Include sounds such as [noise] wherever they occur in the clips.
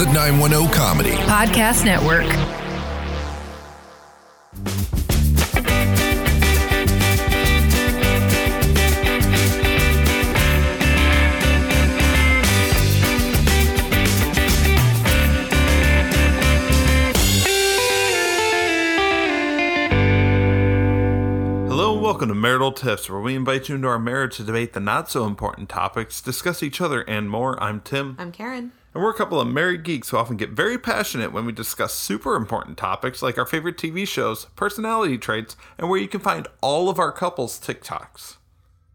The 910 Comedy. Podcast Network. Hello and welcome to Marital Tips, where we invite you into our marriage to debate the not so important topics, discuss each other, and more. I'm Tim, I'm Karen. And we're a couple of married geeks who often get very passionate when we discuss super important topics like our favorite TV shows, personality traits, and where you can find all of our couples' TikToks.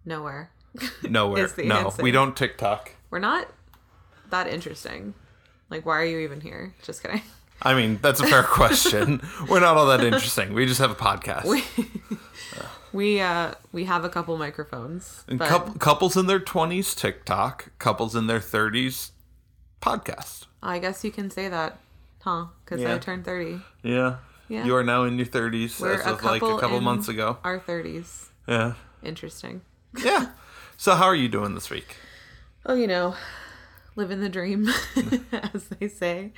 Nowhere. [laughs] Nowhere. No, answer. we don't TikTok. We're not that interesting. Like, why are you even here? Just kidding. I mean, that's a fair question. [laughs] We're not all that interesting. We just have a podcast. We [laughs] uh we have a couple microphones, and but coup- couples in their 20s TikTok, couples in their 30s podcast. I guess you can say that, huh? Because Yeah. I turned thirty. Yeah. Yeah. You are now in your 30s We're as of like a couple months ago. Our thirties. Yeah. Interesting. Yeah. [laughs] so how are you doing this week? Oh, you know, living the dream, [laughs] as they say.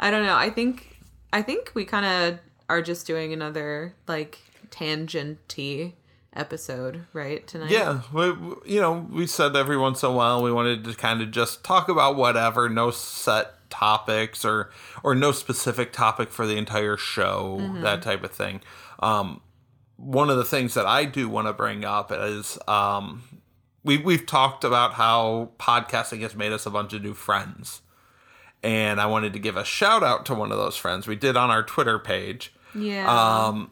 I don't know. I think I think we kind of are just doing another like tangent tangenty episode, right? Tonight. Yeah, we, you know, we said every once in a while we wanted to kind of just talk about whatever, no set topics or or no specific topic for the entire show, that type of thing. Um, one of the things that I do want to bring up is um, we we've talked about how podcasting has made us a bunch of new friends. And I wanted to give a shout out to one of those friends. We did on our Twitter page. Yeah. Um,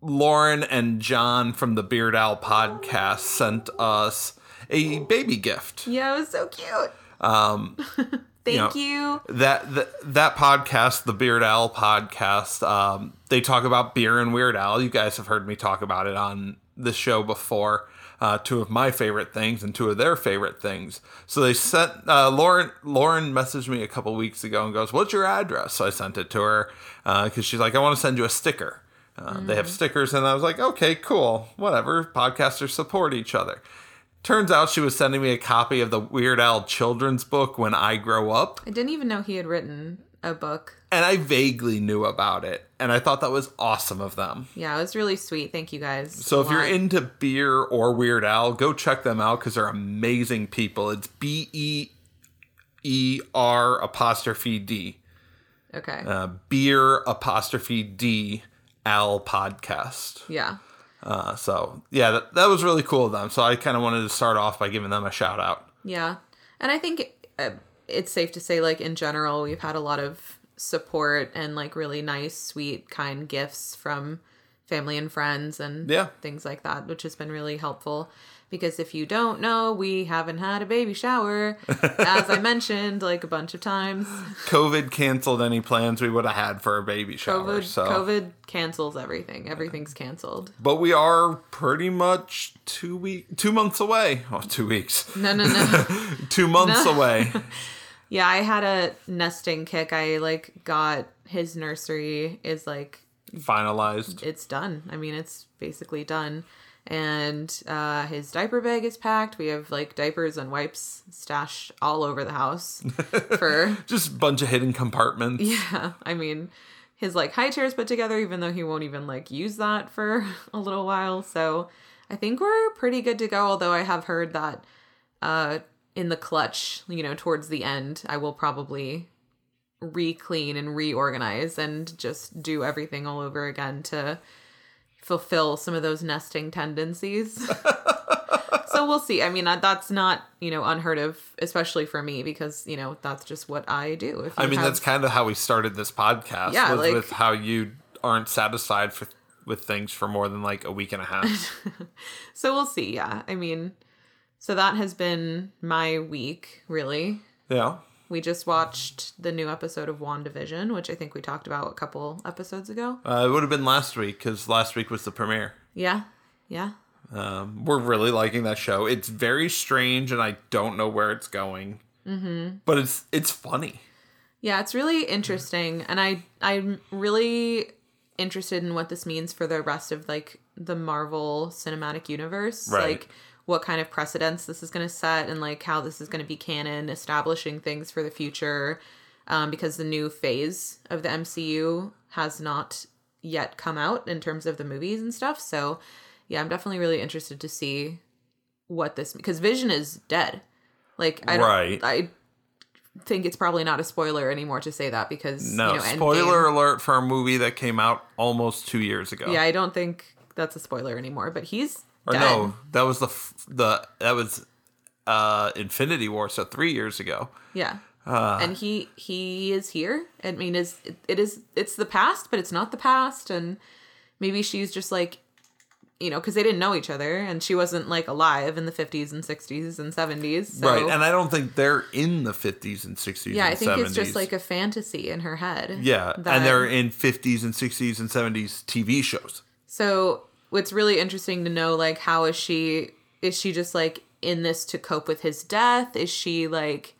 Lauren and John from the Beer'd Al podcast sent us a baby gift. Yeah, it was so cute. Um, [laughs] Thank know, you. that, that that podcast, the Beer'd Al podcast, um, they talk about beer and Weird Al. You guys have heard me talk about it on the show before. Uh, two of my favorite things and two of their favorite things. So they sent uh, Lauren. Lauren messaged me a couple weeks ago and goes, "What's your address?" So I sent it to her because she's like, "I want to send you a sticker." Uh, They have stickers, and I was like, "Okay, cool, whatever." Podcasters support each other. Turns out she was sending me a copy of the Weird Al children's book when I grow up, I didn't even know he had written a book. and I vaguely knew about it, and I thought that was awesome of them. Yeah, it was really sweet. Thank you guys. So if you're into beer or Weird Al, go check them out because they're amazing people. It's B E E R apostrophe D. okay, Uh, beer apostrophe D Al podcast. yeah, Uh, so yeah, that, that was really cool of them. So I kind of wanted to start off by giving them a shout out. yeah, and I think uh, it's safe to say, like in general, we've had a lot of support and like really nice, sweet, kind gifts from family and friends and Yeah. things like that, which has been really helpful. Because if you don't know, we haven't had a baby shower, [laughs] as I mentioned like a bunch of times. COVID canceled any plans we would have had for a baby shower. COVID, so COVID cancels everything. Everything's canceled. but we are pretty much two week, two months away. Oh, two weeks, No, no, no. [laughs] two months No. away. [laughs] Yeah, I had a nesting kick. I like got his nursery is like Finalized. it's done. I mean, it's basically done. And uh, his diaper bag is packed. We have like diapers and wipes stashed all over the house [laughs] for Just a bunch of hidden compartments. [laughs] yeah. I mean, his like high chairs put together, even though he won't even like use that for [laughs] a little while. So I think we're pretty good to go. Although I have heard that uh, in the clutch, you know, towards the end, I will probably re-clean and reorganize and just do everything all over again to fulfill some of those nesting tendencies. [laughs] so we'll see. I mean, that's not, you know, unheard of, especially for me, because, you know, that's just what I do. If I mean, have- that's kind of how we started this podcast. Yeah, like- with how you aren't satisfied for, with things for more than like a week and a half. [laughs] So we'll see. Yeah. I mean, so that has been my week, really. yeah. We just watched the new episode of WandaVision, which I think we talked about a couple episodes ago. Uh, it would have been last week because last week was the premiere. Yeah. Yeah. Um, we're really liking that show. It's very strange, and I don't know where it's going. Mm-hmm. But it's it's funny. Yeah, it's really interesting, and I I'm really interested in what this means for the rest of like the Marvel Cinematic Universe. Right. Like what kind of precedents this is going to set, and like how this is going to be canon, establishing things for the future. um, because the new phase of the MCU has not yet come out in terms of the movies and stuff. So, yeah, I'm definitely really interested to see what this because Vision is dead. Like, I don't, Right. I think it's probably not a spoiler anymore to say that because No, you know, Endgame- spoiler alert for a movie that came out almost two years ago. Yeah, I don't think that's a spoiler anymore. But he's or dead. no, that was the f- the that was uh Infinity War, so three years ago. Yeah. Uh. and he he is here. I mean, is it, it is it's the past, but it's not the past, and maybe she's just like, you know, because they didn't know each other, and she wasn't like alive in the fifties and sixties and seventies. So, right, and I don't think they're in the fifties and sixties. yeah, and I think 70s. it's just like a fantasy in her head. yeah, and they're in fifties and sixties and seventies TV shows. So what's really interesting to know, like, how is she? Is she just like in this to cope with his death? Is she like?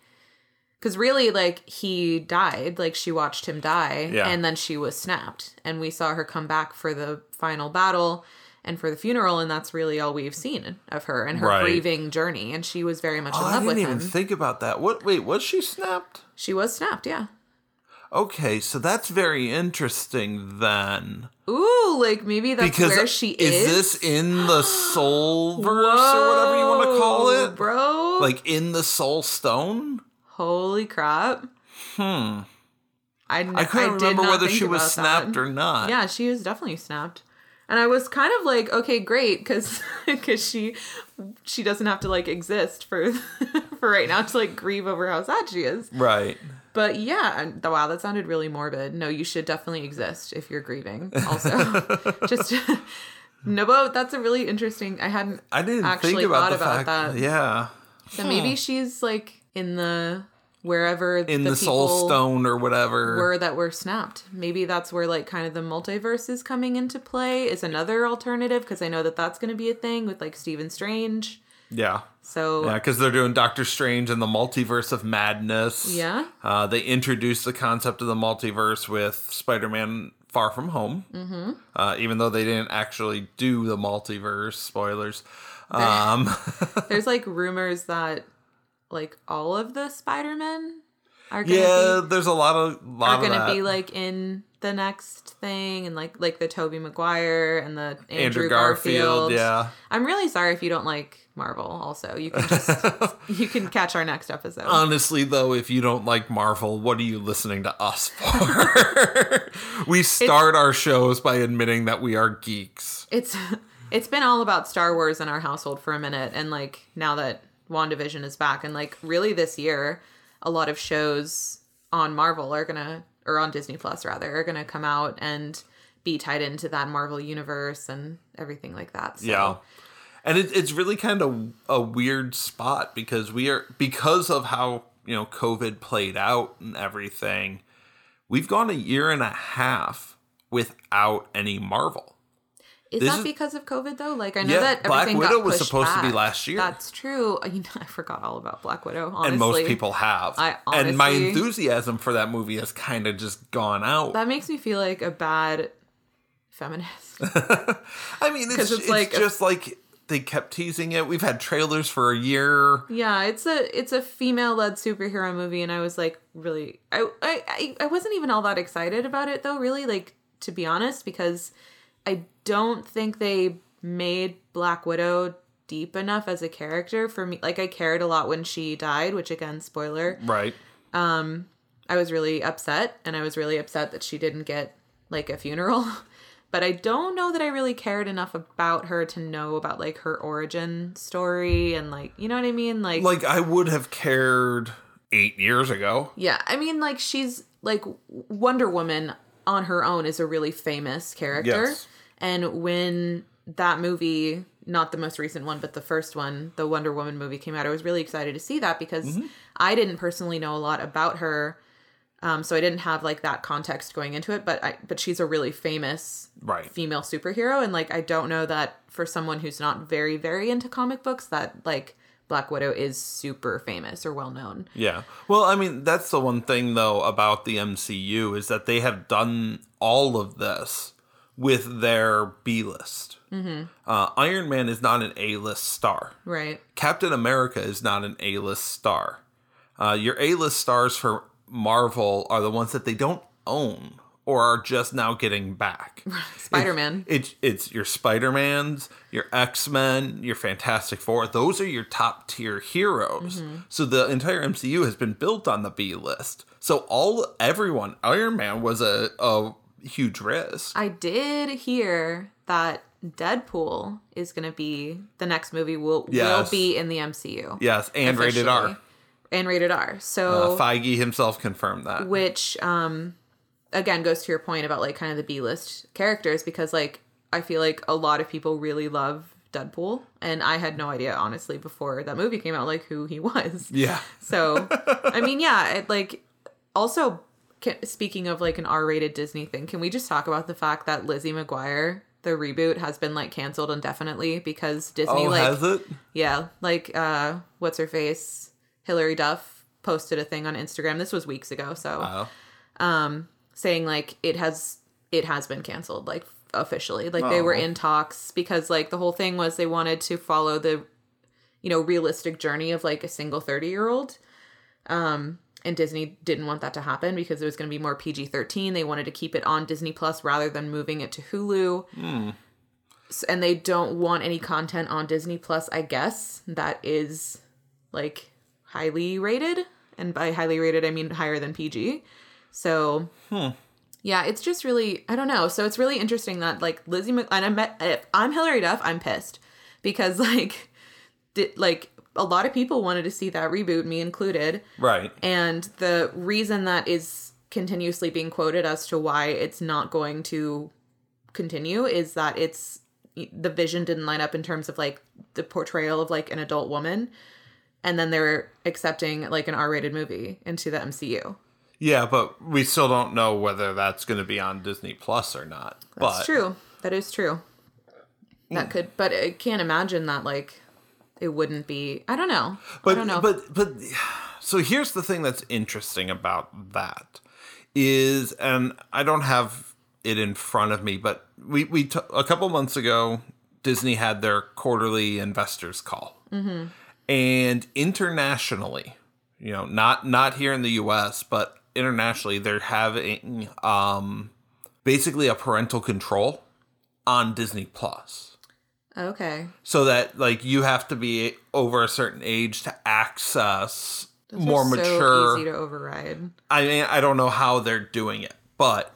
Because really, like he died, like she watched him die, Yeah. and then she was snapped, and we saw her come back for the final battle and for the funeral, and that's really all we've seen of her and her Right. grieving journey. And she was very much in Oh, I didn't with even him. think about that. What? Wait, was she snapped? she was snapped, yeah. Okay, so that's very interesting then. Ooh, like maybe that's Because where she is is. this in the soul [gasps] verse or whatever you want to call it? bro? Like in the soul stone? Holy crap. Hmm. I, I couldn't did remember whether she was snapped that. or not. Yeah, she was definitely snapped. And I was kind of like, okay, great, because because [laughs] she she doesn't have to like exist for [laughs] for right now to like grieve over how sad she is. Right. But yeah, and- wow, that sounded really morbid. No, you should definitely exist if you're grieving. [laughs] Also, just [laughs] no, but that's a really interesting. I hadn't I didn't actually think about thought about fact. that. Yeah. So maybe she's like in the wherever In the, the, soul stone or whatever. were that were snapped. Maybe that's where like kind of the multiverse is coming into play. Is another alternative because I know that that's going to be a thing with like Stephen Strange. Yeah. So Yeah, because they're doing Doctor Strange and the multiverse of madness. Yeah. Uh, they introduced the concept of the multiverse with Spider Man Far From Home. Mm-hmm. Uh, even though they didn't actually do the multiverse, spoilers. Um, [laughs] there's like rumors that like all of the Spider Men are gonna yeah, be there's a lot of lot are gonna be like in the next thing and like like the Tobey Maguire and the Andrew, Andrew Garfield. Garfield. Yeah. I'm really sorry if you don't like Marvel. Also, you can just [laughs] you can catch our next episode. Honestly, though, if you don't like Marvel, what are you listening to us for? [laughs] we start our shows by admitting that we are geeks. it's it's been all about Star Wars in our household for a minute and like now that WandaVision is back and like really this year a lot of shows on Marvel are going to or on Disney Plus rather are going to come out and be tied into that Marvel universe and everything like that. So Yeah. And it, it's really kind of a weird spot because we are because of how you know COVID played out and everything. We've gone a year and a half without any Marvel. Is This that is- because of COVID though? Like I know Yeah, that Black Widow was supposed to be last year. That's true. [laughs] You know, I forgot all about Black Widow. Honestly, and most people have. I and my enthusiasm for that movie has kind of just gone out. that makes me feel like a bad feminist. [laughs] I mean, it's, it's it's, like a- just like they kept teasing it. We've had trailers for a year. Yeah, it's a it's a female led superhero movie, and I was like really I I I wasn't even all that excited about it though. Really, like to be honest, because I don't think they made Black Widow deep enough as a character for me. Like I cared a lot when she died, which again, spoiler. Right. Um, I was really upset, and I was really upset that she didn't get like a funeral. [laughs] But I don't know that I really cared enough about her to know about like her origin story and like you know what I mean, like Like I would have cared eight years ago. Yeah, I mean, like she's like Wonder Woman on her own is a really famous character, Yes. And when that movie, not the most recent one, but the first one, the Wonder Woman movie came out, I was really excited to see that because Mm-hmm. I didn't personally know a lot about her, um, so I didn't have like that context going into it. But I, but she's a really famous Right. female superhero, and like I don't know that for someone who's not very very into comic books that like Black Widow is super famous or well known. Yeah. Well, I mean, that's the one thing though about the MCU is that they have done all of this with their B list. Mm-hmm. Uh, Iron Man is not an A list star. Right. Captain America is not an A list star. Uh, your A list stars for Marvel are the ones that they don't own or are just now getting back. [laughs] Spider-Man. It's it's your Spider Mans, your X Men, your Fantastic Four. Those are your top tier heroes. Mm-hmm. So the entire MCU has been built on the B list. So all everyone, Iron Man was a a huge risk. I did hear that Deadpool is going to be the next movie will will be in the MCU. Yes, and rated R. And rated R. Uh, So Feige himself confirmed that. which um again goes to your point about like kind of the B-list characters because like I feel like a lot of people really love Deadpool and I had no idea honestly before that movie came out like who he [laughs] was. yeah. So, I mean, yeah, it, like also ca- speaking of like an R-rated Disney thing, can we just talk about the fact that Lizzie McGuire the reboot has been like canceled indefinitely because Disney Oh, like has it? yeah, like uh what's her face? Hilary Duff posted a thing on Instagram. This was weeks ago, so Oh. saying like it has it has been canceled like officially. Like they were Oh. in talks because like the whole thing was they wanted to follow the you know realistic journey of like a single 30-year-old. Um and Disney didn't want that to happen because it was going to be more PG-13. They wanted to keep it on Disney Plus rather than moving it to Hulu. Hmm. S- And they don't want any content on Disney Plus, I guess, that is like highly rated. And by highly rated, I mean higher than PG. So hmm. yeah, it's just really I don't know. So it's really interesting that like Lizzie Mc- and I met if I'm Hilary Duff, I'm pissed because [laughs] like did, like a lot of people wanted to see that reboot, me included, Right. and the reason that is continuously being quoted as to why it's not going to continue is that it's the vision didn't line up in terms of like the portrayal of like an adult woman and then they're accepting like an R-rated movie into the MCU. Yeah, but we still don't know whether that's going to be on Disney Plus or not. That's but true. That is true. That mm. could, but I can't imagine that like it wouldn't be. I don't know. but I don't know. but but so here's the thing that's interesting about that is and I don't have it in front of me but we we t- a couple months ago Disney had their quarterly investors call Mm-hmm. and internationally you know not not here in the US but internationally they're having um basically a parental control on Disney Plus okay. so that like you have to be over a certain age to access Those more mature So easy to override. i mean i don't know how they're doing it but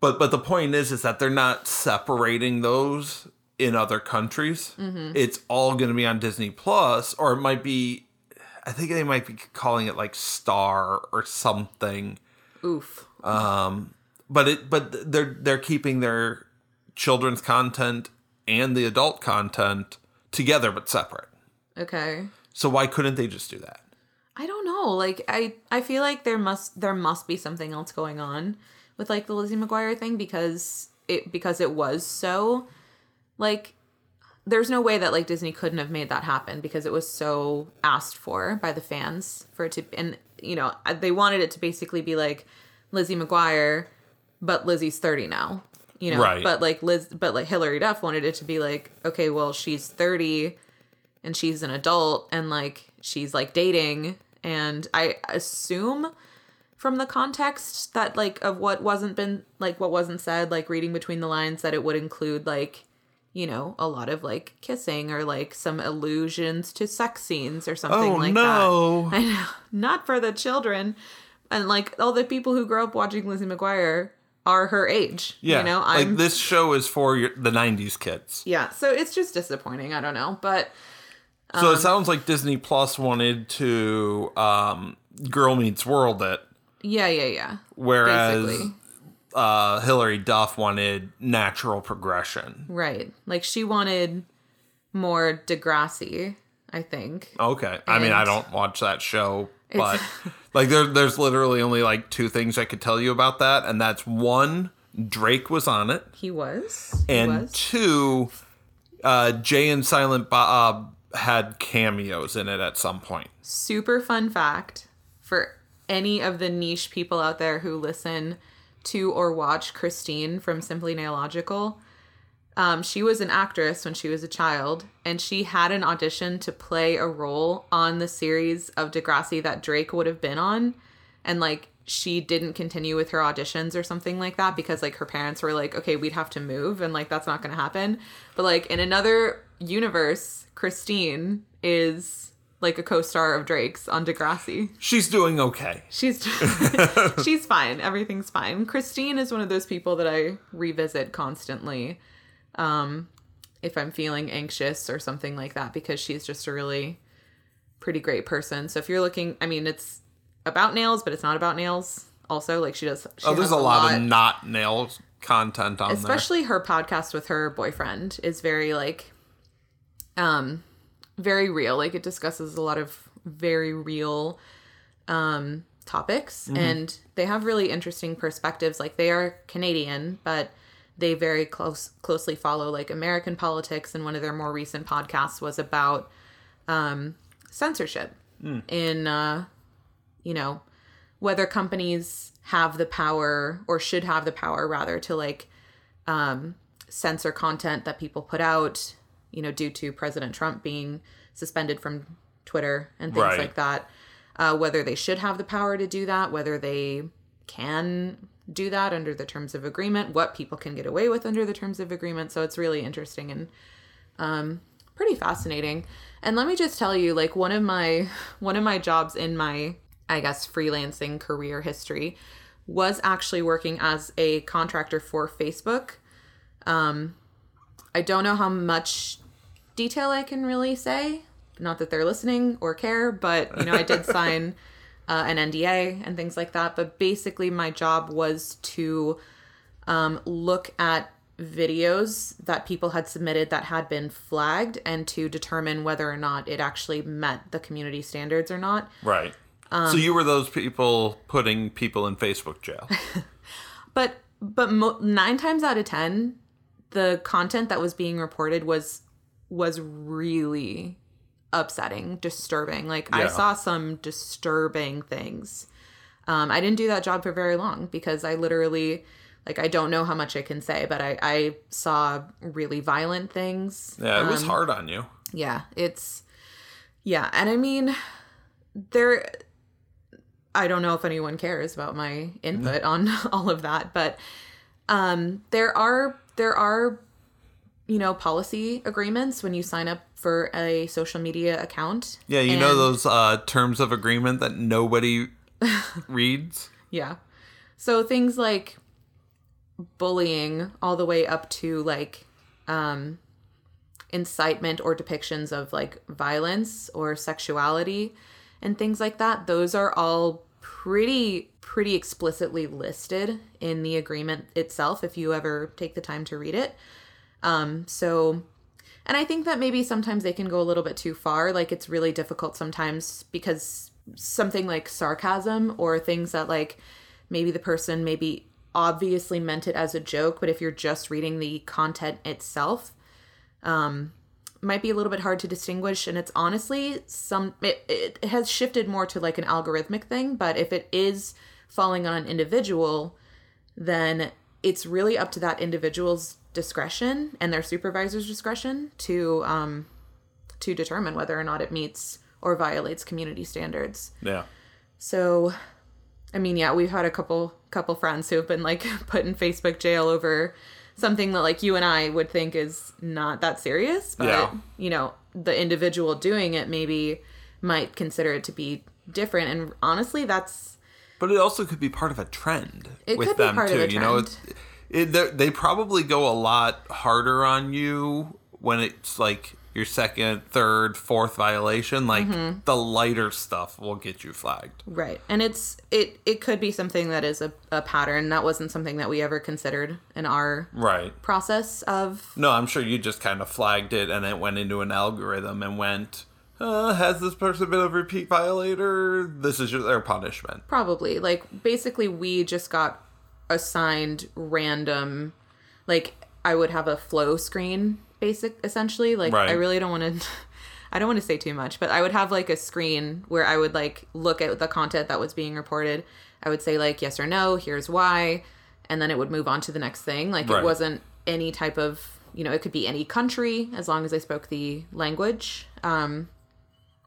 but but the point is is that they're not separating those in other countries Mm-hmm. it's all going to be on disney plus or it might be i think they might be calling it like star or something Oof. Um, but it but they're they're keeping their children's content and the adult content together but separate Okay. So why couldn't they just do that? I don't know. Like I I feel like there must there must be something else going on with like the Lizzie McGuire thing because it because it was so like there's no way that like Disney couldn't have made that happen because it was so asked for by the fans for it to and you know they wanted it to basically be like Lizzie McGuire but Lizzie's 30 now. You know, Right. but like Liz but like Hilary Duff wanted it to be like okay, well she's 30 and she's an adult and like she's like dating and i assume from the context that like of what wasn't been like what wasn't said like reading between the lines that it would include like you know a lot of like kissing or like some allusions to sex scenes or something Oh, like no. that [laughs] i know not for the children and like all the people who grew up watching lizzie mcguire are her age Yeah, you know i'm like this show is for your, the '90s kids. yeah so it's just disappointing i don't know but So Um, it sounds like Disney Plus wanted to um, Girl Meets World it, yeah yeah yeah whereas basically uh, Hilary Duff wanted natural progression. Right. Like she wanted more Degrassi, I think. Okay, I mean I don't watch that show, but [laughs] like there, there's literally only like two things I could tell you about that, and that's one, Drake was on it, He was. He and was. two, uh, Jay and Silent Bob had cameos in it at some point. Super fun fact for any of the niche people out there who listen to or watch Christine from Simply Nailogical. Um, she was an actress when she was a child, and she had an audition to play a role on the series of Degrassi that Drake would have been on. And like she didn't continue with her auditions or something like that because like her parents were like, okay, we'd have to move and like that's not going to happen. But like in another universe, Christine is like a co-star of Drake's on Degrassi. She's doing okay. She's [laughs] she's fine. Everything's fine. Christine is one of those people that I revisit constantly um if I'm feeling anxious or something like that because she's just a really pretty great person. So if you're looking, I mean, it's about nails, but it's not about nails. Also, like she does. She Oh, there's a lot, of not nails content on there. especially her podcast with her boyfriend is very like um very real like it discusses a lot of very real um topics and they have really interesting perspectives like they are canadian but they very close closely follow like american politics and one of their more recent podcasts was about um censorship in uh you know whether companies have the power or should have the power rather to like um, censor content that people put out, you know, due to President Trump being suspended from Twitter and things Right. like that. Uh, whether they should have the power to do that, whether they can do that under the terms of agreement, what people can get away with under the terms of agreement. So it's really interesting and um, pretty fascinating. And let me just tell you, like one of my [laughs] one of my jobs in my I guess freelancing career history was actually working as a contractor for Facebook. Um, I don't know how much detail I can really say. Not that they're listening or care, but you know, I did [laughs] sign uh, an NDA and things like that. But basically, my job was to um, look at videos that people had submitted that had been flagged and to determine whether or not it actually met the community standards or not. right. Um, so you were those people putting people in Facebook jail. [laughs] But but mo- nine times out of ten, the content that was being reported was was really upsetting, disturbing. Like I saw some disturbing things. Um, I didn't do that job for very long because I literally like I don't know how much I can say, but I I saw really violent things. Yeah, it was Um, hard on you. yeah, it's yeah, and I mean there I don't know if anyone cares about my input on [laughs] all of that, but um there are there are you know policy agreements when you sign up for a social media account. Yeah, you know those uh, terms of agreement that nobody [laughs] reads. Yeah. So things like bullying all the way up to like um incitement or depictions of like violence or sexuality and things like that, those are all pretty pretty explicitly listed in the agreement itself if you ever take the time to read it. Um so and I think that maybe sometimes they can go a little bit too far. Like it's really difficult sometimes because something like sarcasm or things that like maybe the person maybe obviously meant it as a joke, but if you're just reading the content itself, um, might be a little bit hard to distinguish. And it's honestly some it, it has shifted more to like an algorithmic thing. But if it is falling on an individual, then it's really up to that individual's discretion and their supervisor's discretion to um, to determine whether or not it meets or violates community standards. Yeah. So, I mean, yeah, we've had a couple couple friends who have been like [laughs] put in Facebook jail over something that like you and I would think is not that serious, but Yeah. you know, the individual doing it maybe might consider it to be different. And honestly, that's But it also could be part of a trend It with them too. You know, it's, it, they- they probably go a lot harder on you when it's like your second, third, fourth violation. Like Mm-hmm. the lighter stuff will get you flagged. right. And it's it it could be something that is a, a pattern. That wasn't something that we ever considered in our Right. process of No, I'm sure you just kind of flagged it and it went into an algorithm and went, uh, has this person been a repeat violator? This is your, their punishment. Probably. Like basically we just got assigned random like I would have a flow screen basic essentially. Like Right. I really don't want to [laughs] I don't want to say too much, but I would have like a screen where I would like look at the content that was being reported. I would say like yes or no, here's why, and then it would move on to the next thing. Like Right. it wasn't any type of, you know, it could be any country as long as I spoke the language. Um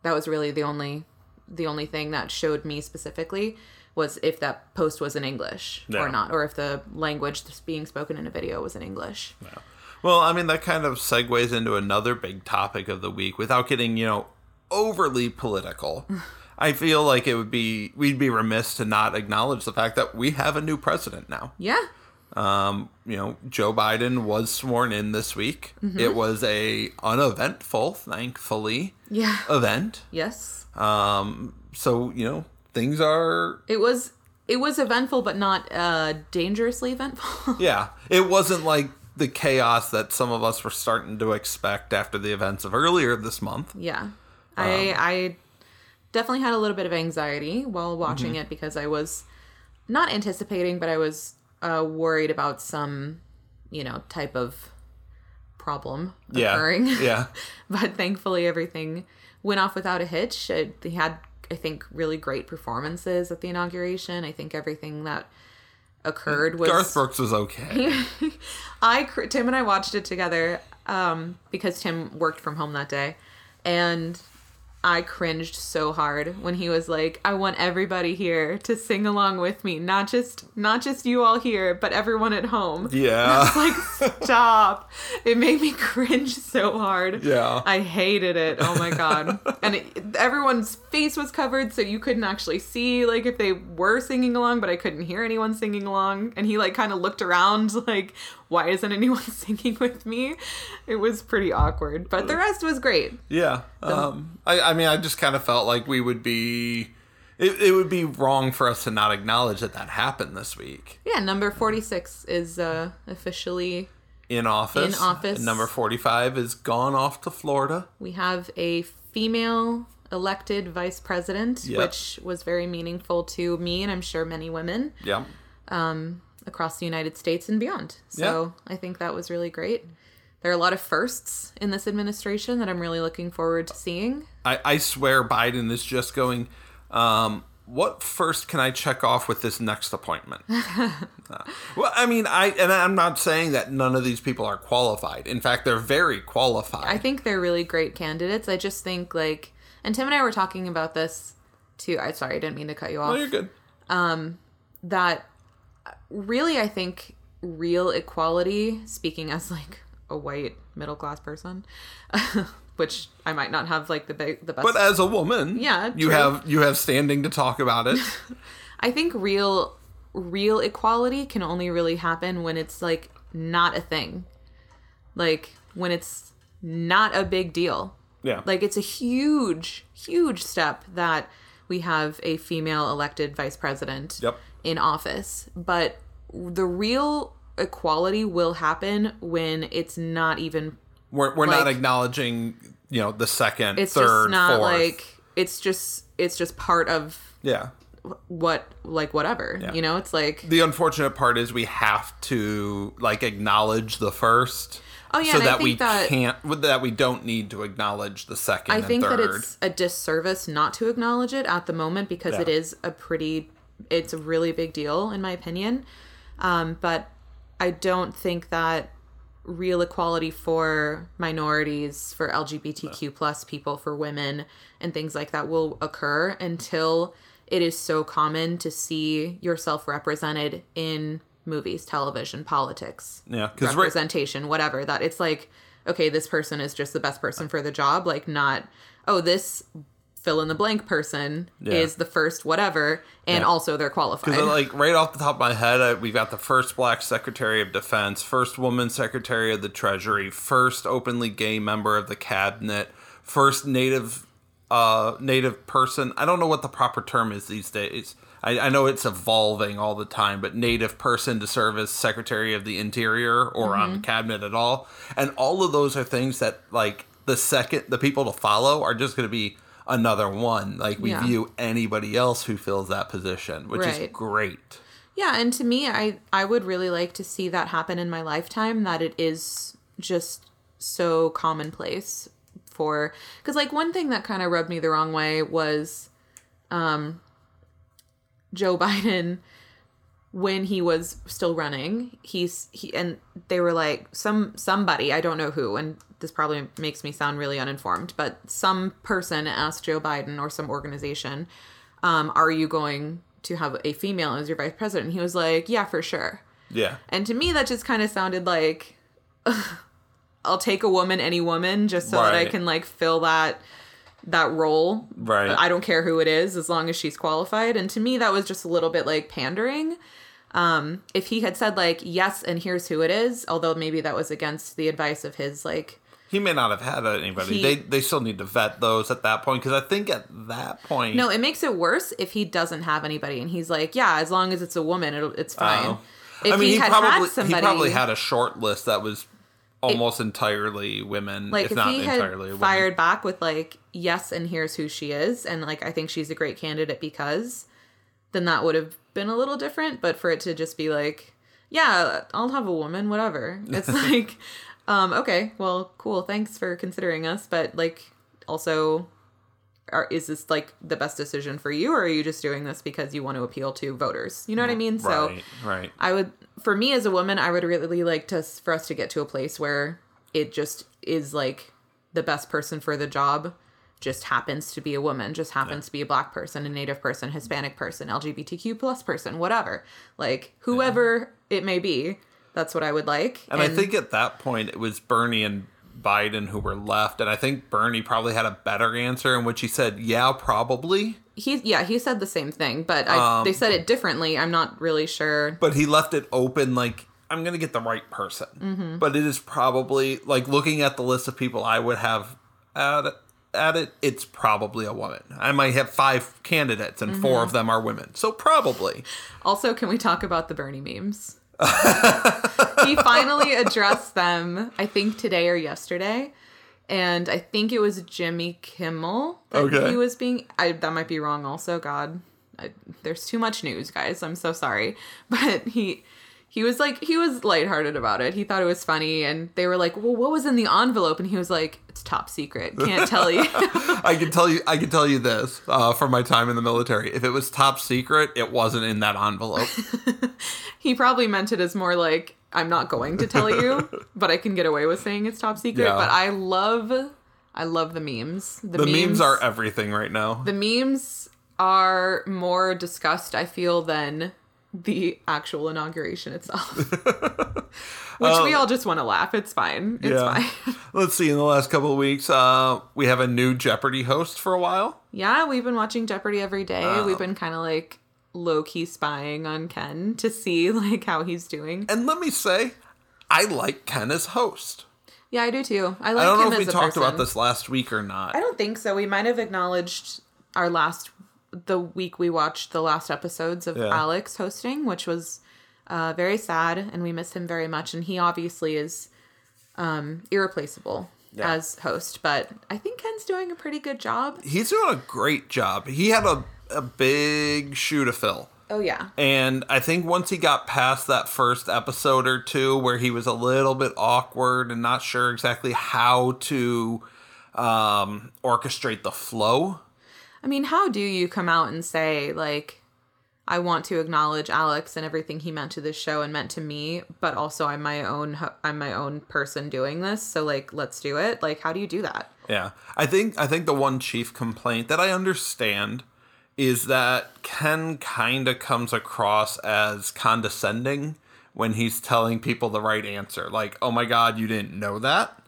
that was really the only the only thing that showed me specifically was if that post was in English Yeah. or not, or if the language that's being spoken in a video was in English. Well, I mean, that kind of segues into another big topic of the week without getting, you know, overly political. [laughs] I feel like it would be, we'd be remiss to not acknowledge the fact that we have a new president now. Yeah. Um, you know, Joe Biden was sworn in this week. Mm-hmm. It was a uneventful, thankfully, Yeah. event. Yes. Um, so, you know, things are It was it was eventful but not uh dangerously eventful. [laughs] Yeah, it wasn't like the chaos that some of us were starting to expect after the events of earlier this month. yeah. Um, I I definitely had a little bit of anxiety while watching Mm-hmm. it because I was not anticipating but I was uh worried about some, you know, type of problem occurring. [laughs] yeah, but thankfully everything went off without a hitch. It, they had, I think, really great performances at the inauguration. I think everything that occurred was. Garth Brooks was okay. [laughs] I Tim and I watched it together um, because Tim worked from home that day, and I cringed so hard when he was like, "I want everybody here to sing along with me, not just not just you all here, but everyone at home." [laughs] Yeah, like stop. It made me [laughs] cringe so hard. Yeah. i hated it. Oh my god. [laughs] And it, everyone's face was covered so you couldn't actually see like if they were singing along but i couldn't hear anyone singing along. And he like kind of looked around like why isn't anyone [laughs] singing with me it was pretty awkward but the rest was great yeah. Um, I, I mean, I just kind of felt like we would be. It, it would be wrong for us to not acknowledge that that happened this week yeah number 46 is uh officially in office. In office. And number forty-five is gone off to Florida. We have a female elected vice president, Yep. which was very meaningful to me and I'm sure many women Yeah, across the United States and beyond. So I think that was really great. There are a lot of firsts in this administration that I'm really looking forward to seeing. I, I swear Biden is just going. Um, what first can I check off with this next appointment? [laughs] Uh, well, I mean, I and I'm not saying that none of these people are qualified. In fact, they're very qualified. I think they're really great candidates. I just think like, and Tim and I were talking about this too. I sorry, I didn't mean to cut you off. oh, you're good. that really I think real equality, speaking as like a white middle class person, [laughs] which I might not have like the big, the best. But as a woman, Yeah, you true. have you have standing to talk about it. [laughs] I think real real equality can only really happen when it's like not a thing. Like when it's not a big deal. Yeah, Like it's a huge, huge step that we have a female elected vice president Yep. In office. But the real equality will happen when it's not even we're we're not acknowledging you know the second, it's third, just not fourth. like it's just it's just part of yeah. what like whatever. Yeah. You know, it's like The unfortunate part is we have to like acknowledge the first. Oh, yeah, so that we that- can't that we don't need to acknowledge the second. I think that it's a disservice not to acknowledge it at the moment because Yeah. it is a pretty, it's a really big deal in my opinion. Um, but I don't think that real equality for minorities, for LGBTQ plus people, for women, and things like that will occur until it is so common to see yourself represented in movies, television, politics yeah, because right, representation, whatever. That it's like, okay, this person is just the best person for the job. Like, not, oh, this fill in the blank person Yeah. is the first whatever, and Yeah. also they're qualified. Because like right off the top of my head, I, we've got the first black Secretary of Defense, first woman Secretary of the Treasury, first openly gay member of the cabinet, first Native uh, Native person. I don't know what the proper term is these days. I, I know it's evolving all the time, but Native person to serve as Secretary of the Interior or on the cabinet at all, and all of those are things that like the second the people to follow are just going to be another one. Like we Yeah. view anybody else who fills that position, which is great. Yeah, and to me, I I would really like to see that happen in my lifetime. That it is just so commonplace for because like one thing that kind of rubbed me the wrong way was, um, Joe [laughs] Biden when he was still running. He's he and they were like some somebody I don't know who and this probably makes me sound really uninformed, but some person asked Joe Biden or some organization, um, "Are you going to have a female as your vice president?" He was like, "Yeah, for sure." Yeah. And to me, that just kind of sounded like [laughs] I'll take a woman, any woman, just so that I can like fill that that role. Right. I don't care who it is, as long as she's qualified. And to me, that was just a little bit like pandering. Um, if he had said like yes, and here's who it is, although maybe that was against the advice of his like He may not have had anybody. He- they they still need to vet those at that point because I think at that point. No, it makes it worse if he doesn't have anybody and he's like, yeah, as long as it's a woman, it'll, it's fine. Oh. If I mean, he, he, had probably had somebody, he probably had a short list that was almost entirely women, like if, if, not he entirely had fired back with like, yes, and here's who she is, and like I think she's a great candidate because, then that would have been a little different. But for it to just be like, yeah, I'll have a woman, whatever. [laughs] It's like, um, okay, well, cool, thanks for considering us, but like also. Are, is this like the best decision for you, or are you just doing this because you want to appeal to voters? You know what I mean? So right, right. I would, for me as a woman, I would really like to for us to get to a place where it just is like the best person for the job just happens to be a woman, just happens to be a black person, a native person, Hispanic person, LGBTQ plus person, whatever. Like whoever it may be, that's what I would like. And, I think at that point it was Bernie and Biden who were left, and I think Bernie probably had a better answer in which he said, "Yeah, probably," he, yeah, he said the same thing, but I, Um, they said it differently. I'm not really sure. but he left it open like. I'm gonna get the right person, Mm-hmm. but it is probably like looking at the list of people I would have at at it. It's probably a woman. I might have five candidates, and Mm-hmm. four of them are women, so probably. Also, can we talk about the Bernie memes? [laughs] he finally addressed them, I think today or yesterday. And I think it was Jimmy Kimmel that Okay. he was being. I, that might be wrong, also. God, I, there's too much news, guys. I'm so sorry. [laughs] But he. He was like he was lighthearted about it. He thought it was funny, and they were like, "Well, what was in the envelope?" And he was like, "It's top secret. Can't tell you." [laughs] I can tell you. I can tell you this uh, from my time in the military. If it was top secret, it wasn't in that envelope. [laughs] he probably meant it as more like I'm not going to tell you, [laughs] but I can get away with saying it's top secret. Yeah. But I love, I love the memes. The memes are everything right now. the memes are more discussed. I feel than the actual inauguration itself, [laughs] [laughs] which we all just want to laugh. It's fine. It's Um, Yeah. fine. [laughs] Let's see. In the last couple of weeks, uh, we have a new Jeopardy host for a while. yeah, we've been watching Jeopardy every day. We've been kind of like low key spying on Ken to see like how he's doing. And let me say, I like Ken as host. Yeah, I do too. I like I don't know if we talked about this last week or not. I don't think so. We might have acknowledged our last the week we watched the last episodes of Yeah. Alex hosting, which was uh, very sad, and we miss him very much. And he obviously is um, irreplaceable Yeah. as host, but I think Ken's doing a pretty good job. He's doing a great job. He had a, a big shoe to fill. Oh yeah, And I think once he got past that first episode or two where he was a little bit awkward and not sure exactly how to um, orchestrate the flow, I mean, how do you come out and say like? I want to acknowledge Alex and everything he meant to this show and meant to me, but also I'm my own I'm my own person doing this. So like, let's do it. Like, how do you do that? Yeah, I think I think the one chief complaint that I understand is that Ken kind of comes across as condescending when he's telling people the right answer. Like, "Oh my God, you didn't know that."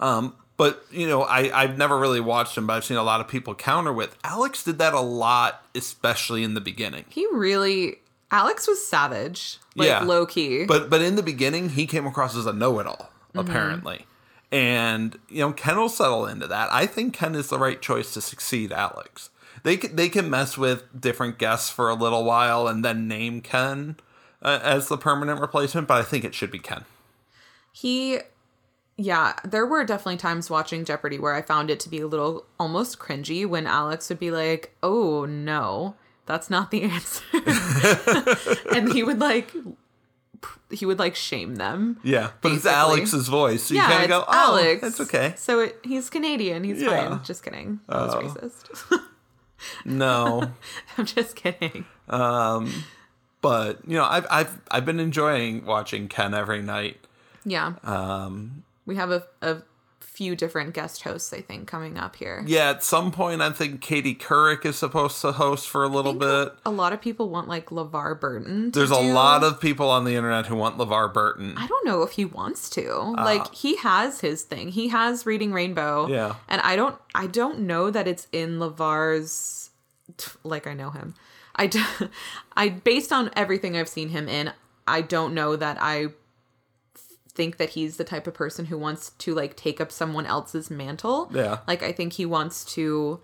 Um, but you know, I I've never really watched him, but I've seen a lot of people counter with Alex did that a lot, especially in the beginning. He really Alex was savage, like Yeah. low key. But but in the beginning, he came across as a know-it-all, apparently. And you know, Ken will settle into that. I think Ken is the right choice to succeed Alex. They can, they can mess with different guests for a little while and then name Ken uh, as the permanent replacement, but I think it should be Ken. he yeah, there were definitely times watching Jeopardy where I found it to be a little almost cringy when Alex would be like, "Oh no, that's not the [laughs] answer," and he would like he would like shame them. Yeah, but it's Alex's voice, so you yeah, kind of go, "Oh, Alex. that's okay." So it, he's Canadian. He's Yeah. fine. Just kidding. That was Oh. racist. No, [laughs] I'm just kidding. Um, but you know, I've I've I've been enjoying watching Ken every night. Yeah. Um, we have a, a few different guest hosts, I think, coming up here. Yeah, at some point, I think Katie Couric is supposed to host for a little bit. A lot of people want like LeVar Burton. to There's a lot of people on the internet who want LeVar Burton. I don't know if he wants to. Uh, like he has his thing. He has Reading Rainbow. Yeah. And I don't I don't know that it's in LeVar's like I know him. I d- [laughs] I based on everything I've seen him in, I don't know that I think that he's the type of person who wants to like take up someone else's mantle. Yeah. Like I think he wants to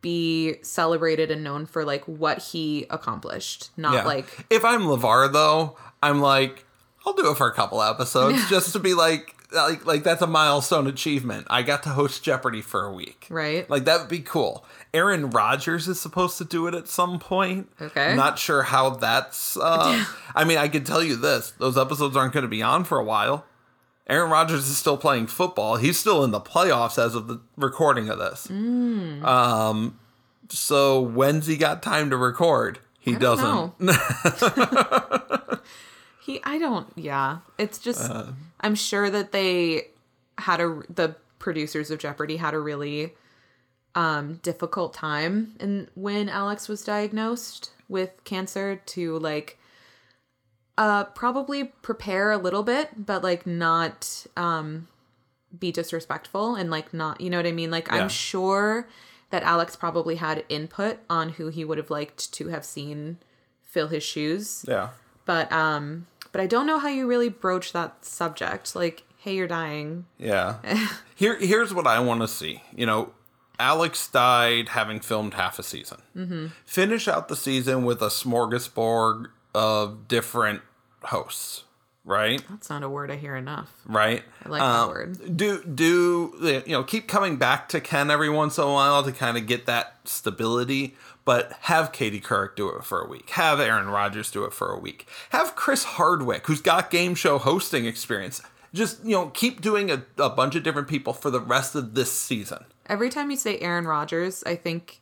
be celebrated and known for like what he accomplished, not Yeah. like if I'm LeVar though, I'm like, I'll do it for a couple episodes [laughs] just to be like, like, like that's a milestone achievement. I got to host Jeopardy for a week. right. Like that would be cool. Aaron Rodgers is supposed to do it at some point. Okay. I'm Not sure how that's. Uh, [laughs] I mean, I can tell you this: those episodes aren't going to be on for a while. Aaron Rodgers is still playing football. He's still in the playoffs as of the recording of this. Mm. Um, so when's he got time to record? He doesn't. [laughs] [laughs] He I don't yeah. It's just Uh. I'm sure that they had a the producers of Jeopardy had a really um difficult time and when Alex was diagnosed with cancer to like uh probably prepare a little bit but like not um be disrespectful and like not you know what I mean like Yeah. I'm sure that Alex probably had input on who he would have liked to have seen fill his shoes Yeah. but um but I don't know how you really broach that subject like hey you're dying Yeah. [laughs] Here, here's what I want to see. You know, Alex died having filmed half a season. Mm-hmm. Finish out the season with a smorgasbord of different hosts, right? that's not a word I hear enough Right. I like that Um, word Do do you know? Keep coming back to Ken every once in a while to kind of get that stability. But have Katie Couric do it for a week. Have Aaron Rodgers do it for a week. Have Chris Hardwick, who's got game show hosting experience. Just you know, keep doing a, a bunch of different people for the rest of this season. every time you say Aaron Rodgers I think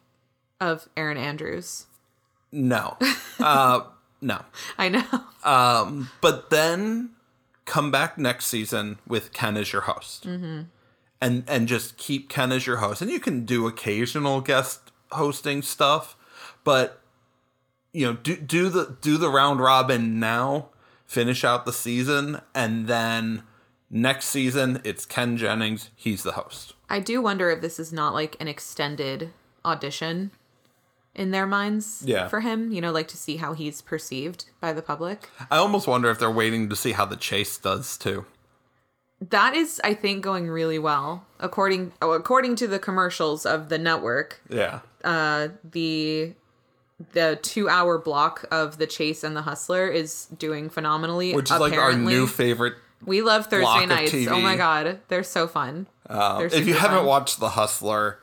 of Erin Andrews No, [laughs] uh, no. I know Um, but then come back next season with Ken as your host, Mm-hmm. and and just keep Ken as your host, and you can do occasional guest hosting stuff, but you know do do the do the round robin now, finish out the season, and then next season it's Ken Jennings, he's the host. I do wonder if this is not like an extended audition in their minds Yeah. for him, you know, like to see how he's perceived by the public. I almost wonder if they're waiting to see how the chase does too. That is I think going really well. According according to the commercials of the network, Yeah. uh the the 2-hour block of The Chase and The Hustler is doing phenomenally. Which is like our new favorite We love Thursday nights. Oh my god, they're so fun. Um, They're if you haven't fun. watched The Hustler,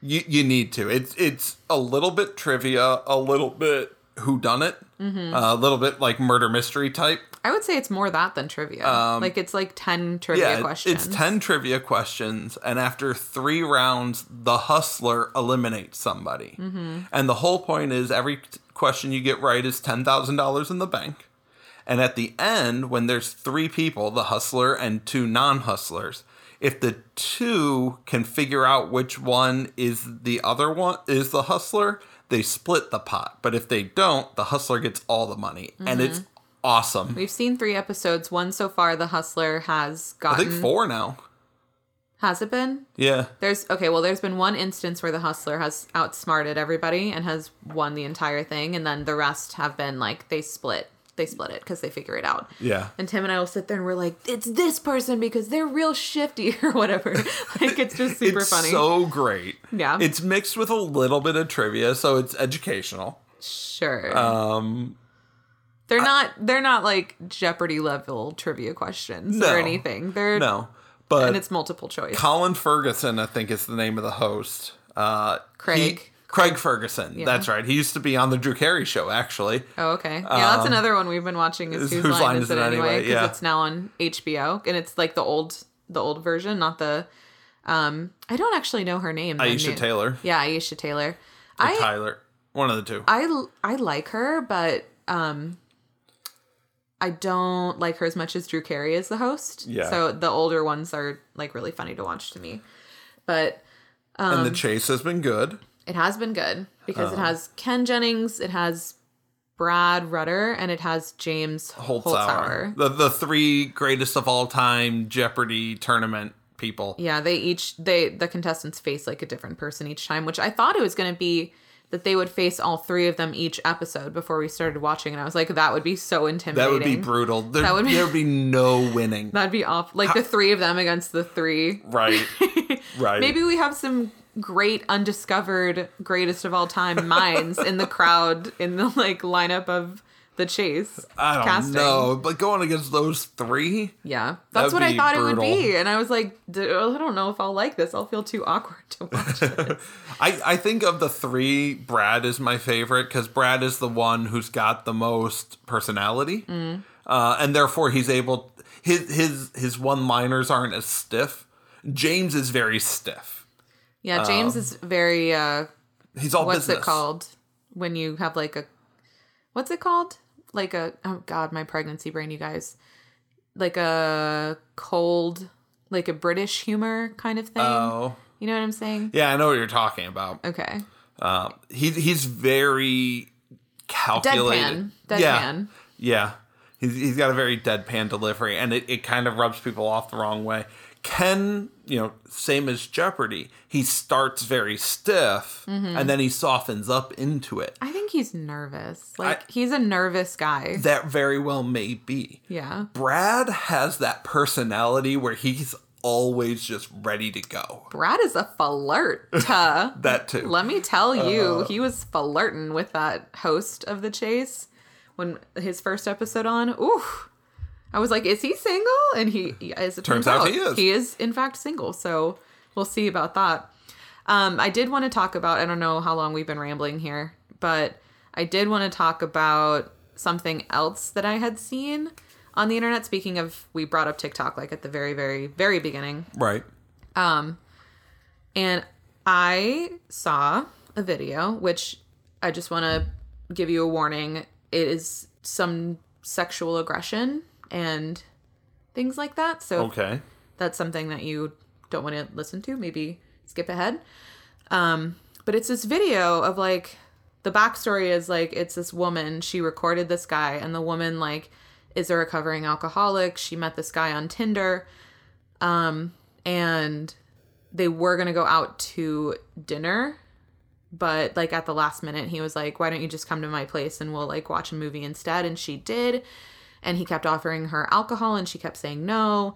you you need to. It's it's a little bit trivia, a little bit who done it, Mm-hmm. a little bit like murder mystery type. I would say it's more that than trivia. like it's like 10 trivia Um, Yeah, questions. it's ten trivia questions, and after three rounds, the Hustler eliminates somebody. Mm-hmm. And the whole point is every question you get right is ten thousand dollars in the bank. And at the end, when there's three people, the hustler and two non hustlers, if the two can figure out which one is the other one, is the hustler, they split the pot. But if they don't, the hustler gets all the money. And it's Mm-hmm. awesome. We've seen three episodes. One so far, The Hustler has gotten. I think four now. Has it been? Yeah. There's okay. Well, there's been one instance where the Hustler has outsmarted everybody and has won the entire thing, and then the rest have been like they split. They split it because they figure it out. Yeah. And Tim and I will sit there and we're like, it's this person because they're real shifty [laughs] or whatever. [laughs] like it's just super funny. it's funny. so great. Yeah. It's mixed with a little bit of trivia, so it's educational. sure. Um, they're not. They're not like Jeopardy level trivia questions No. or anything. They're no. But and it's multiple choice. Colin Ferguson, I think is the name of the host. Uh, Craig. he- Craig Ferguson. That's right. He used to be on the Drew Carey show, actually. Oh, okay. Yeah, that's another one we've been watching. Is Um, is Whose, Line, Is It Anyway? Because yeah. it's now on HBO, and it's like the old, the old version, not the. Um, I don't actually know her name. Aisha new- Taylor. Yeah, Aisha Taylor. or I Tyler. One of the two. I I like her, but um, I don't like her as much as Drew Carey is the host. Yeah. So the older ones are like really funny to watch to me. But Um, and Um, the chase has been good. It has been good because Oh. it uh-huh. has Ken Jennings, it has Brad Rutter, and it has James Holzhauer. Holzhauer. The the three greatest of all time Jeopardy tournament people. Yeah, they each they the contestants face like a different person each time, which I thought it was going to be that they would face all three of them each episode before we started watching, and I was like, that would be so intimidating. That would be brutal. There, That would be- there would be no winning. [laughs] That'd be off. Like the three of them against the three. right. [laughs] Right. Maybe we have some great undiscovered greatest of all time minds in the crowd in the like lineup of the chase I don't casting. know. But going against those three, Yeah, that's what I thought it would be, and I was like, "D- I don't know if I'll like this. I'll feel too awkward to watch [laughs] this. I, I think of the three, Brad is my favorite because Brad is the one who's got the most personality, Mm. uh, and therefore he's able. His his his one liners aren't as stiff. James is very stiff. Yeah, James is very. uh He's all What's business. it called when you have like a? What's it called? Like a oh god, my pregnancy brain, you guys. Like a cold, like a British humor kind of thing. Oh, You know what I'm saying? yeah, I know what you're talking about. Okay. Uh, he's he's very calculated. Deadpan. Yeah, Deadpan. yeah. He's he's got a very deadpan delivery, and it, it kind of rubs people off the wrong way. Ken, you know, same as Jeopardy. He starts very stiff, Mm-hmm. and then he softens up into it. I think he's nervous. Like he's a nervous guy. That very well may be. Yeah. Brad has that personality where he's always just ready to go. Brad is a flirt. [laughs] That too. Let me tell you, Uh. he was flirting with that host of the chase when his first episode on. Ooh. I was like, is he single? And he, as it turns, Turns out he is. He is, in fact, single. So we'll see about that. Um, I did want to talk about, I don't know how long we've been rambling here, but I did want to talk about something else that I had seen on the internet. Speaking of, we brought up TikTok like at the very, very, very beginning. Right. Um, and I saw a video, which I just want to give you a warning. It is some sexual aggression and things like that. So Okay. that's something that you don't want to listen to. Maybe skip ahead. Um, but it's this video of like the backstory is like it's this woman. She recorded this guy, and the woman like is a recovering alcoholic. She met this guy on Tinder, um, and they were gonna go out to dinner. But like at the last minute, he was like, "Why don't you just come to my place and we'll like watch a movie instead?" And she did and he kept offering her alcohol and she kept saying no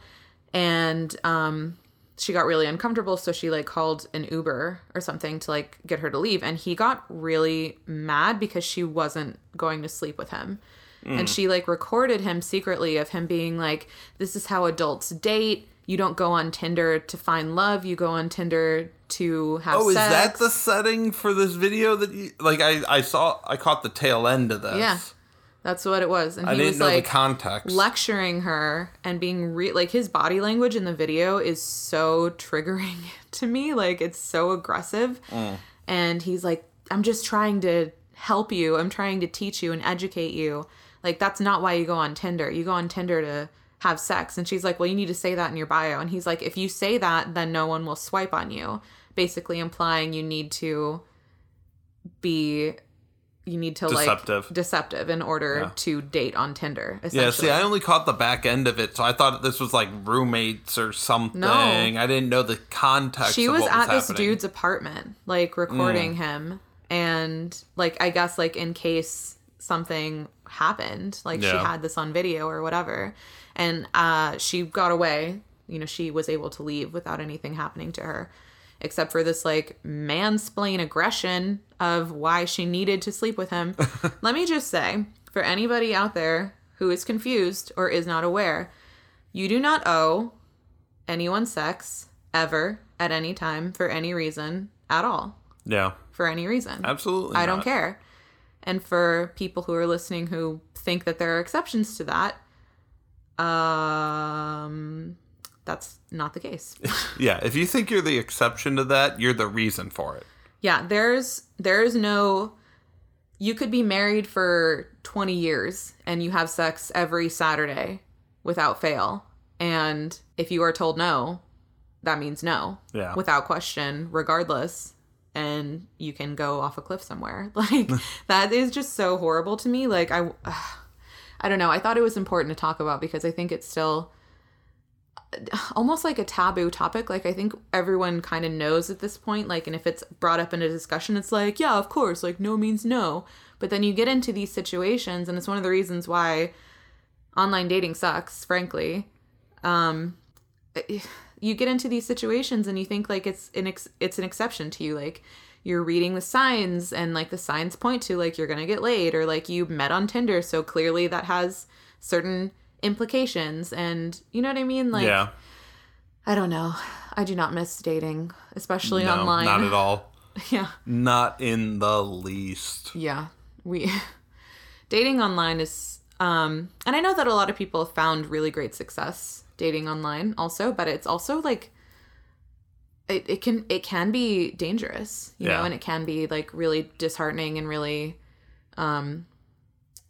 and um she got really uncomfortable so she like called an uber or something to like get her to leave and he got really mad because she wasn't going to sleep with him and she like recorded him secretly of him being like this is how adults date you don't go on tinder to find love you go on tinder to have sex. Oh, is that the setting for this video that you like? I I saw I caught the tail end of this. yeah that's what it was. And I he didn't was know like the context. lecturing her and being re- like his body language in the video is so triggering [laughs] to me. Like it's so aggressive. Mm. And he's like i'm just trying to help you. I'm trying to teach you and educate you. Like that's not why you go on tinder. You go on tinder to have sex. And she's like well you need to say that in your bio. And he's like if you say that then no one will swipe on you. Basically implying you need to be you need to Deceptive. like deceptive in order Yeah. to date on Tinder. yeah, see, I only caught the back end of it, so I thought this was like roommates or something. No. I didn't know the context. she of was at this happening. Mm. dude's apartment, like recording him, and like I guess like in case something happened, like she had this on video or whatever, and uh, she got away. You know, she was able to leave without anything happening to her, except for this like mansplain aggression of why she needed to sleep with him. [laughs] Let me just say, for anybody out there who is confused or is not aware, you do not owe anyone sex ever at any time for any reason at all Yeah, for any reason absolutely. i don't not. care and for people who are listening who think that there are exceptions to that um that's not the case [laughs] Yeah, if you think you're the exception to that, you're the reason for it. yeah there's there's no you could be married for 20 years and you have sex every Saturday without fail. And if you are told no, that means no. Yeah. Without question, regardless. And you can go off a cliff somewhere. [laughs] Like [laughs] that is just so horrible to me. Like I [sighs] I don't know. I thought it was important to talk about because I think it's still almost like a taboo topic. Like I think everyone kind of knows at this point. Like, and if it's brought up in a discussion, it's like, yeah, of course. Like no means no. But then you get into these situations, and it's one of the reasons why online dating sucks. Frankly, um, [sighs] you get into these situations, and you think like it's an ex- it's an exception to you. Like you're reading the signs, and like the signs point to like you're gonna get laid, or like you met on Tinder, so clearly that has certain implications and you know what I mean? Like yeah. I don't know. I do not miss dating, especially No, online. not at all. [laughs] Yeah. Not in the least. Yeah. We [laughs] dating online is um and I know that a lot of people found really great success dating online also, but it's also like it, it can it can be dangerous, you Yeah. know, and it can be like really disheartening and really um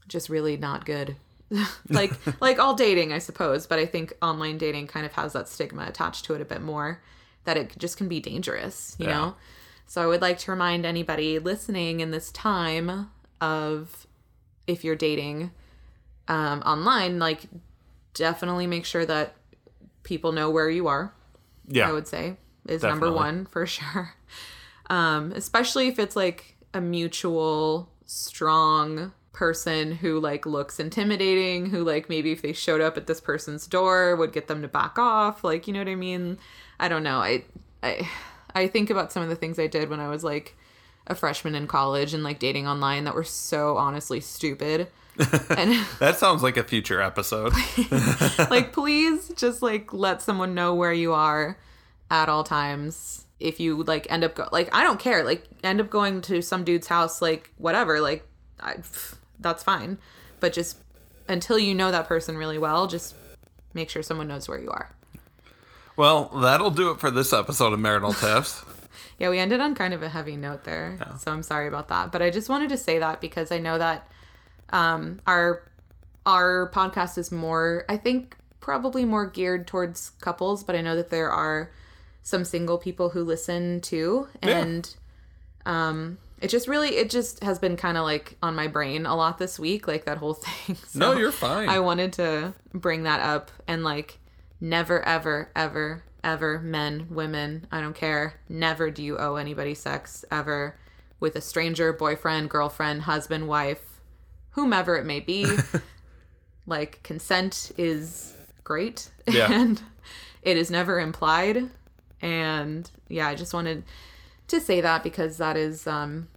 just really not good. [laughs] like like all dating, I suppose, but I think online dating kind of has that stigma attached to it a bit more that it just can be dangerous, you Yeah. know. So I would like to remind anybody listening in this time of if you're dating um, online, like definitely make sure that people know where you are. Yeah. I would say is number one for [laughs] sure. Um, especially if it's like a mutual, strong person who like looks intimidating, who like maybe if they showed up at this person's door would get them to back off. Like, you know what I mean? I don't know. I I I think about some of the things I did when I was like a freshman in college and like dating online that were so honestly stupid. [laughs] and [laughs] That sounds like a future episode. [laughs] like please just like let someone know where you are at all times if you like end up go- like i don't care like end up going to some dude's house like whatever like I, that's fine. But just until you know that person really well just make sure someone knows where you are. Well, that'll do it for this episode of Marital [laughs] Tiffs. yeah we ended on kind of a heavy note there so i'm sorry about that. But i just wanted to say that because i know that um our our podcast is more i think probably more geared towards couples but i know that there are some single people who listen too. Yeah. and um it just really it just has been kind of like on my brain a lot this week like that whole [laughs] thing so No, you're fine. i wanted to bring that up and like never ever ever ever men women i don't care never do you owe anybody sex ever with a stranger boyfriend girlfriend husband wife whomever it may be [laughs] like consent is great Yeah. [laughs] and it is never implied and yeah i just wanted to say that because that is um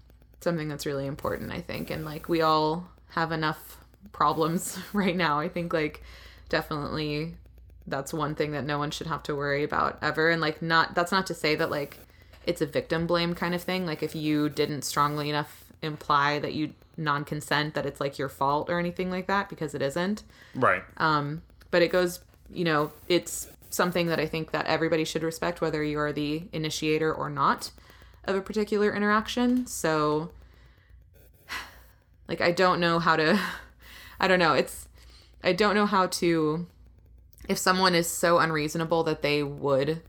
something that's really important i think. And like we all have enough problems [laughs] right now. I think like definitely that's one thing that no one should have to worry about ever. And like not that's not to say that like it's a victim blame kind of thing. Like if you didn't strongly enough imply that you non-consent that it's like your fault or anything like that because it isn't. Right. um, but it goes you know it's something that i think that everybody should respect whether you are the initiator or not of a particular interaction so [sighs] like i don't know how to [laughs] i don't know it's i don't know how to if someone is so unreasonable that they would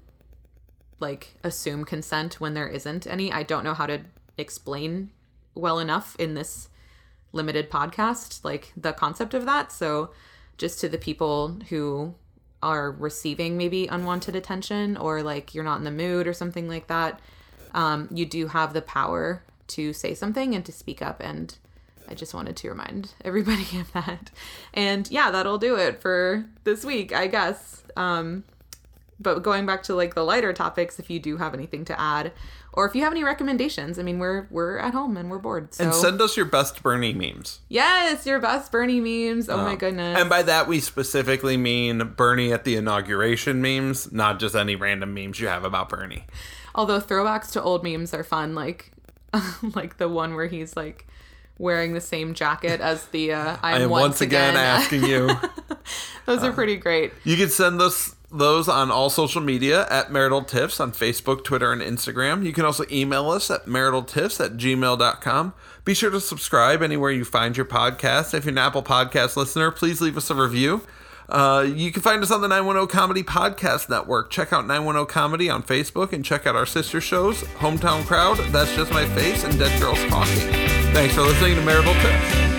like assume consent when there isn't any i don't know how to explain well enough in this limited podcast like the concept of that so just to the people who are receiving maybe unwanted attention or like you're not in the mood or something like that um, you do have the power to say something and to speak up and i just wanted to remind [laughs] everybody of that and yeah that'll do it for this week i guess um, but going back to like the lighter topics if you do have anything to add or if you have any recommendations i mean we're we're at home and we're bored so And send us your best Bernie memes. yes your best bernie memes oh my goodness And by that, we specifically mean Bernie at the inauguration memes, not just any random memes you have about Bernie. Although throwbacks to old memes are fun like [laughs] like the one where he's like wearing the same jacket as the uh, [laughs] I'm I am once again, asking you. [laughs] Those are pretty great. You can send those those on all social media at Marital Tiffs on Facebook, Twitter, and Instagram. You can also email us at maritaltiffs at gmail.com. Be sure to subscribe anywhere you find your podcast. If you're an Apple Podcast listener, please leave us a review. Uh, you can find us on the 910 Comedy Podcast Network. Check out 910 Comedy on Facebook and check out our sister shows, Hometown Crowd, That's Just My Face, and Dead Girls Talking. Thanks for listening to Marital Tiffs.